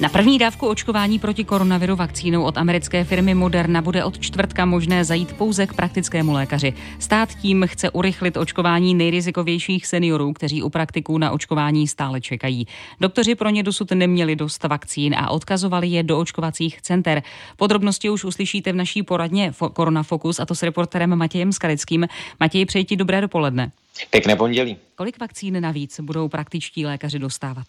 Na první dávku očkování proti koronaviru vakcínou od americké firmy Moderna bude od čtvrtka možné zajít pouze k praktickému lékaři. Stát tím chce urychlit očkování nejrizikovějších seniorů, kteří u praktiků na očkování stále čekají. Doktoři pro ně dosud neměli dost vakcín a odkazovali je do očkovacích center. Podrobnosti už uslyšíte v naší poradně Korona Focus a to s reporterem Matějem Skalickým. Matěj, přeji ti dobré dopoledne. Pěkné pondělí. Kolik vakcín navíc budou praktičtí lékaři dostávat?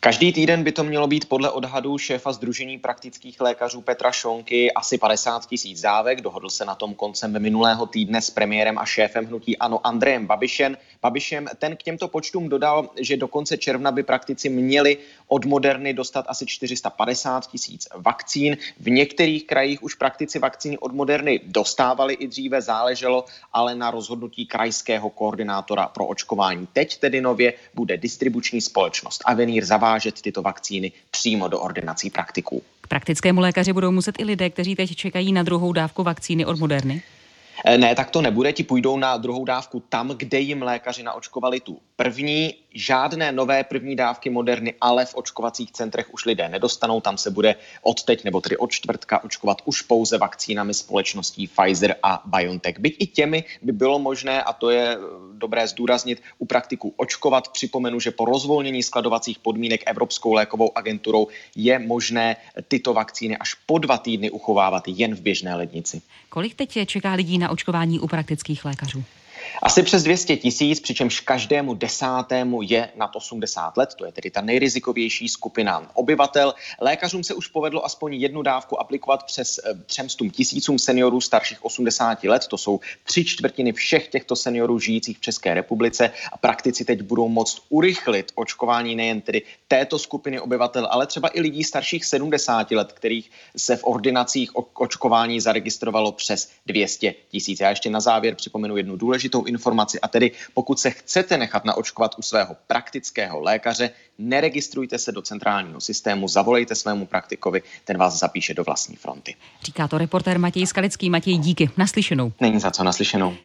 Každý týden by to mělo být podle odhadů šéfa Združení praktických lékařů Petra Šonky asi 50 tisíc dávek. Dohodl se na tom koncem minulého týdne s premiérem a šéfem hnutí Ano Andrejem Babišem. Babišem ten k těmto počtům dodal, že do konce června by praktici měli od Moderny dostat asi 450 tisíc vakcín. V některých krajích už praktici vakcíny od Moderny dostávali i dříve, záleželo ale na rozhodnutí krajského koordinátora pro očkování. Teď tedy nově bude distribuční společnost Avenir zavádět zavážet tyto vakcíny přímo do ordinací praktiků. K praktickému lékaři budou muset i lidé, kteří teď čekají na druhou dávku vakcíny od Moderny? Eh, ne, tak to nebude. Ti půjdou na druhou dávku tam, kde jim lékaři naočkovali tu první. Žádné nové první dávky moderny, ale v očkovacích centrech už lidé nedostanou. Tam se bude od teď nebo tedy od čtvrtka očkovat už pouze vakcínami společností Pfizer a BioNTech. Byť i těmi by bylo možné, a to je eh, dobré zdůraznit, u praktiků očkovat. Připomenu, že po rozvolnění skladovacích podmínek Evropskou lékovou agenturou je možné tyto vakcíny až po dva týdny uchovávat jen v běžné lednici. Kolik teď čeká lidí na očkování u praktických lékařů? Asi přes 200 tisíc, přičemž každému desátému je nad 80 let, to je tedy ta nejrizikovější skupina obyvatel. Lékařům se už povedlo aspoň jednu dávku aplikovat přes 300 eh, tisícům seniorů starších 80 let, to jsou tři čtvrtiny všech těchto seniorů žijících v České republice a praktici teď budou moct urychlit očkování nejen tedy této skupiny obyvatel, ale třeba i lidí starších 70 let, kterých se v ordinacích očkování zaregistrovalo přes 200 tisíc. Já ještě na závěr připomenu jednu důležitou důležitou informaci a tedy pokud se chcete nechat naočkovat u svého praktického lékaře, neregistrujte se do centrálního systému, zavolejte svému praktikovi, ten vás zapíše do vlastní fronty. Říká to reportér Matěj Skalický. Matěj, díky. Naslyšenou. Není za co naslyšenou.